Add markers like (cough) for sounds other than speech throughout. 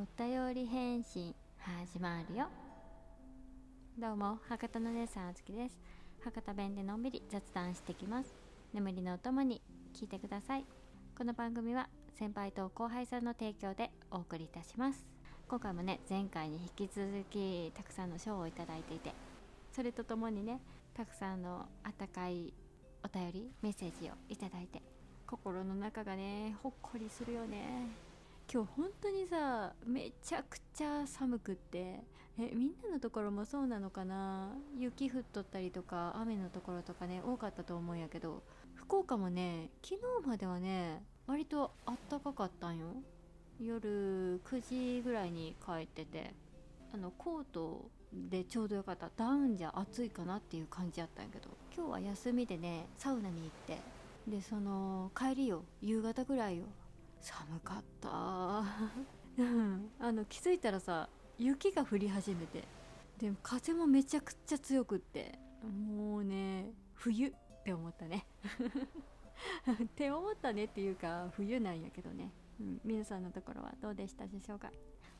お便り返信始まるよ。どうも博多の姉さんあつきです。博多弁でのんびり雑談してきます。眠りのお供に聞いてください。この番組は先輩と後輩さんの提供でお送りいたします。今回もね前回に引き続きたくさんの賞をいただいていてそれとともにねたくさんのあったかいお便りメッセージをいただいて心の中がねほっこりするよね。今日本当にさめちゃくちゃ寒くってえみんなのところもそうなのかな？雪降っとったりとか雨のところとかね多かったと思うんやけど福岡もね昨日まではね割とあったかかったんよ。夜9時ぐらいに帰っててあのコートでちょうどよかった。ダウンじゃ暑いかなっていう感じやったんやけど今日は休みでねサウナに行ってでその帰りよ夕方ぐらいよ。寒かった。(laughs) あの気づいたらさ雪が降り始めて。でも風もめちゃくちゃ強くって。もうね冬って思ったね。(laughs) って思ったねっていうか冬なんやけどね、うん、皆さんのところはどうでしたでしょうか？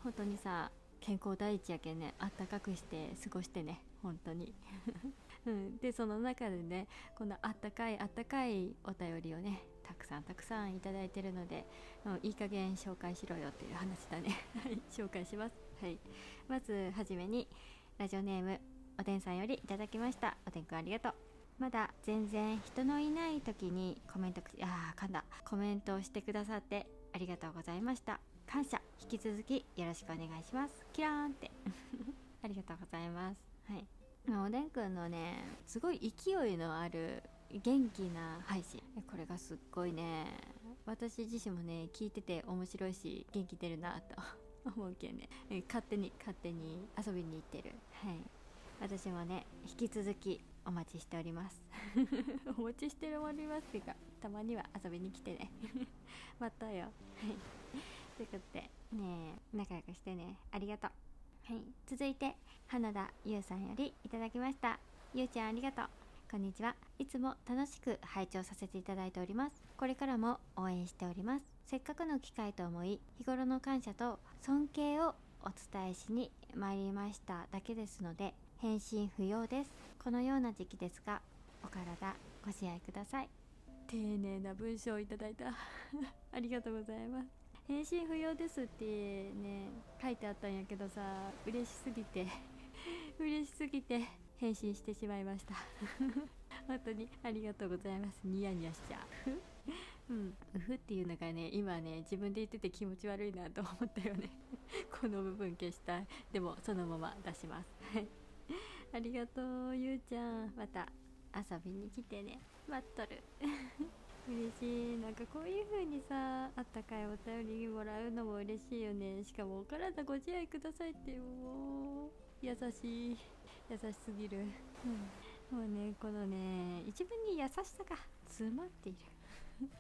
本当にさ健康第一やけんねあったかくして過ごしてね本当に、(laughs) うん、でその中でねこのあったかいあったかいお便りをねたくさんたくさんいただいてるので、う、いい加減紹介しろよっていう話だね。(laughs) はい紹介します。はい。まずはじめにラジオネームおでんさんよりいただきました。おでんくんありがとう。まだ全然人のいない時にコメントあー噛んだ。コメントをしてくださってありがとうございました。感謝。引き続きよろしくお願いします。キラーンって。(laughs) ありがとうございます。はい。おでんくんのねすごい勢いのある元気な配信。これがすっごいね。私自身もね聞いてて面白いし元気出るなと (laughs) 思うけんね。勝手に勝手に遊びに行ってる。はい。私もね引き続きお待ちしております。(laughs) お待ちしておりますっていうかたまには遊びに来てね。(laughs) またよ。はい。ということでね仲良くしてね。ありがとう。はい。続いて花田優さんよりいただきました。ゆうちゃんありがとうこんにちは。いつも楽しく拝聴させていただいております。これからも応援しております。せっかくの機会と思い日頃の感謝と尊敬をお伝えしに参りましただけですので返信不要です。このような時期ですがお体ご自愛ください。丁寧な文章をいただいた。(laughs) ありがとうございます。返信不要ですってね書いてあったんやけどさ嬉しすぎて。嬉しすぎて。返信してしまいました。(laughs) 本当にありがとうございます。ニヤニヤしちゃう。(laughs) うん。うふっていうのがね今ね自分で言ってて気持ち悪いなと思ったよね。(laughs) この部分消したい。でもそのまま出します。はい。ありがとうゆうちゃん。また遊びに来てね。待っとる。嬉しい。なんかこういう風にさあったかいお便りもらうのも嬉しいよね。しかもお体ご自愛くださいってもう。優しい。優しすぎる、うん、もうねこのね一文に優しさが詰まっている。(laughs)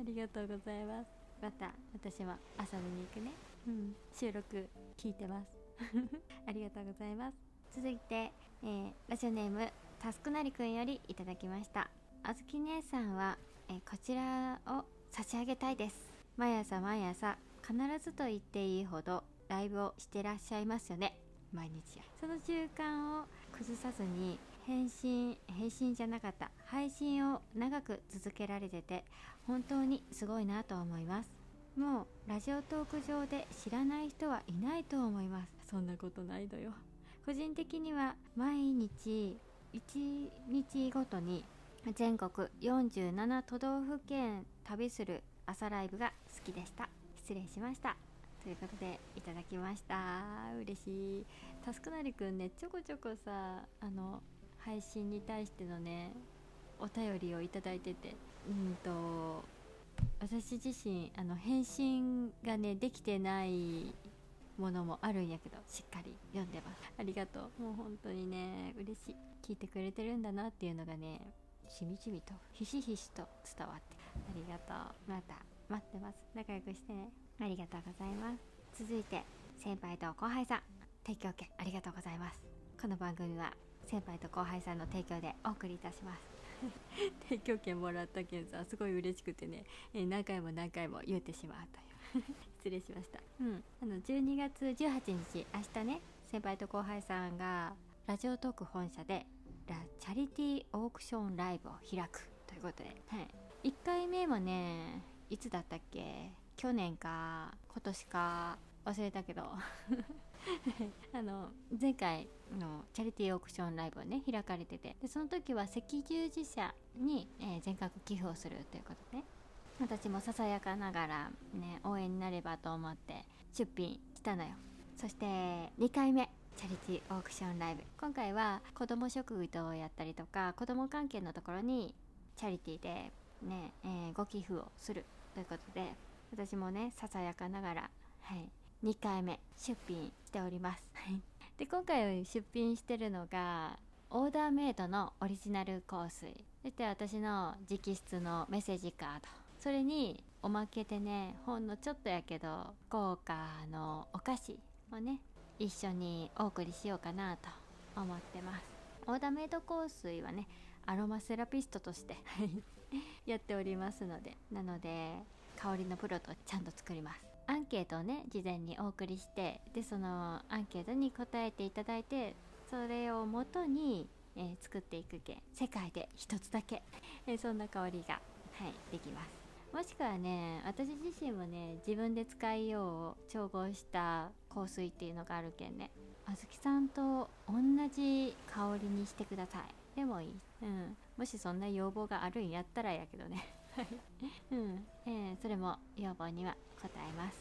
ありがとうございます。また私も遊びに行くね、うん、収録聞いてます。(laughs) ありがとうございます。続いて、えー、ラジオネームタスクなりくんよりいただきました。あずき姉さんはえこちらを差し上げたいです。毎朝毎朝必ずと言っていいほどライブをしてらっしゃいますよね毎日や。その習慣を崩さずに返信返信じゃなかった配信を長く続けられてて本当にすごいなと思います。もうラジオトーク上で知らない人はいないと思います。そんなことないのよ。個人的には毎日1日ごとに全国47都道府県旅する朝ライブが好きでした。失礼しました。ということでいただきました。嬉しい。タスクなりくんねちょこちょこさあの配信に対してのねお便りをいただいててうんと私自身あの返信がねできてないものもあるんやけどしっかり読んでます。ありがとう。もう本当にね嬉しい。聞いてくれてるんだなっていうのがねしみじみとひしひしと伝わってありがとう。また待ってます。仲良くしてね。ありがとうございます。続いて先輩と後輩さん提供権ありがとうございます。この番組は先輩と後輩さんの提供でお送りいたします。(laughs) 提供権もらったけんさすごい嬉しくてね、え何回も何回も言ってしまうと (laughs) 失礼しました。うん。あの12月18日明日ね先輩と後輩さんがラジオトーク本社でラチャリティーオークションライブを開くということで、はい、1回目もねいつだったっけ？去年か今年か忘れたけど。(laughs) あの前回のチャリティーオークションライブをね開かれてて。でその時は赤十字社に、えー、全額寄付をするということで。私もささやかながら、ね、応援になればと思って出品したのよ。そして2回目チャリティーオークションライブ。今回は子ども食堂をやったりとか子ども関係のところにチャリティーでね、えー、ご寄付をするということで。私もねささやかながら、はい、2回目出品しております。で今回出品してるのがオーダーメイドのオリジナル香水。そして私の直筆のメッセージカード。それにおまけでねほんのちょっとやけど豪華のお菓子をね一緒にお送りしようかなと思ってます。オーダーメイド香水はねアロマセラピストとしてやっておりますので。なので香りのプロとちゃんと作ります。アンケートをね事前にお送りしてでそのアンケートに答えていただいてそれをもとに、えー、作っていくけ世界で一つだけ、えー、そんな香りが、はい、できます。もしくはね私自身もね自分で使いよう調合した香水っていうのがあるけんね。あずきさんと同じ香りにしてください。でもいい、うん、もしそんな要望があるんやったらやけどね。うん、えー、それも要望には応えます。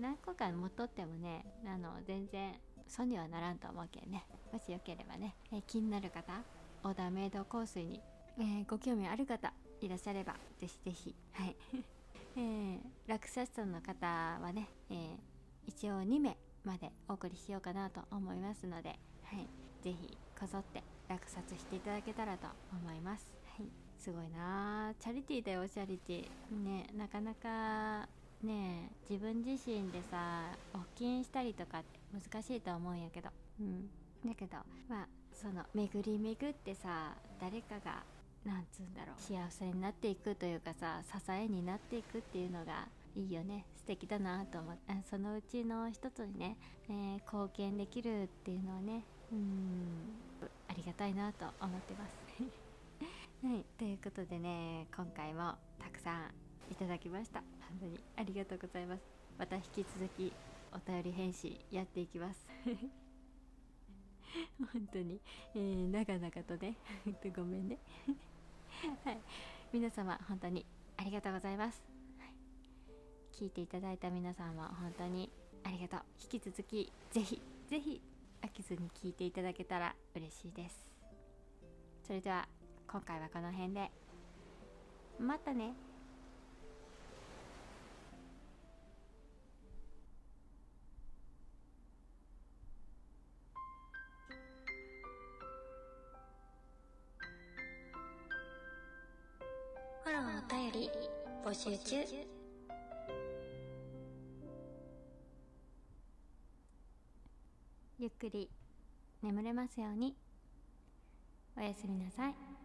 何個か持っとってもねあの全然損にはならんと思うけんね。もしよければね、えー、気になる方オーダーメイド香水に、えー、ご興味ある方いらっしゃればぜひぜひ。はい。(laughs) えー、落札者の方はね、えー、一応2名までお送りしようかなと思いますので、はい、ぜひこぞって落札していただけたらと思います。はい。すごいなチャリティーだよチャリティー。ねなかなかね自分自身でさ募金したりとかって難しいと思うんやけど。うん。だけどまあその巡り巡ってさ誰かがなんつうんだろう幸せになっていくというかさ支えになっていくっていうのがいいよね。素敵だなと思って。そのうちの一つにね、えー、貢献できるっていうのはねうんありがたいなと思ってます。はい、ということでね今回もたくさんいただきました。本当にありがとうございます。また引き続きお便り返信やっていきます。(laughs) 本当に、えー、長々とね (laughs) ごめんね。(laughs) はい。皆様本当にありがとうございます、はい、聞いていただいた皆さんも本当にありがとう。引き続きぜひぜひ飽きずに聞いていただけたら嬉しいです。それでは今回はこの辺で。またね。フォローお便り募集中。ゆっくり眠れますように。おやすみなさい。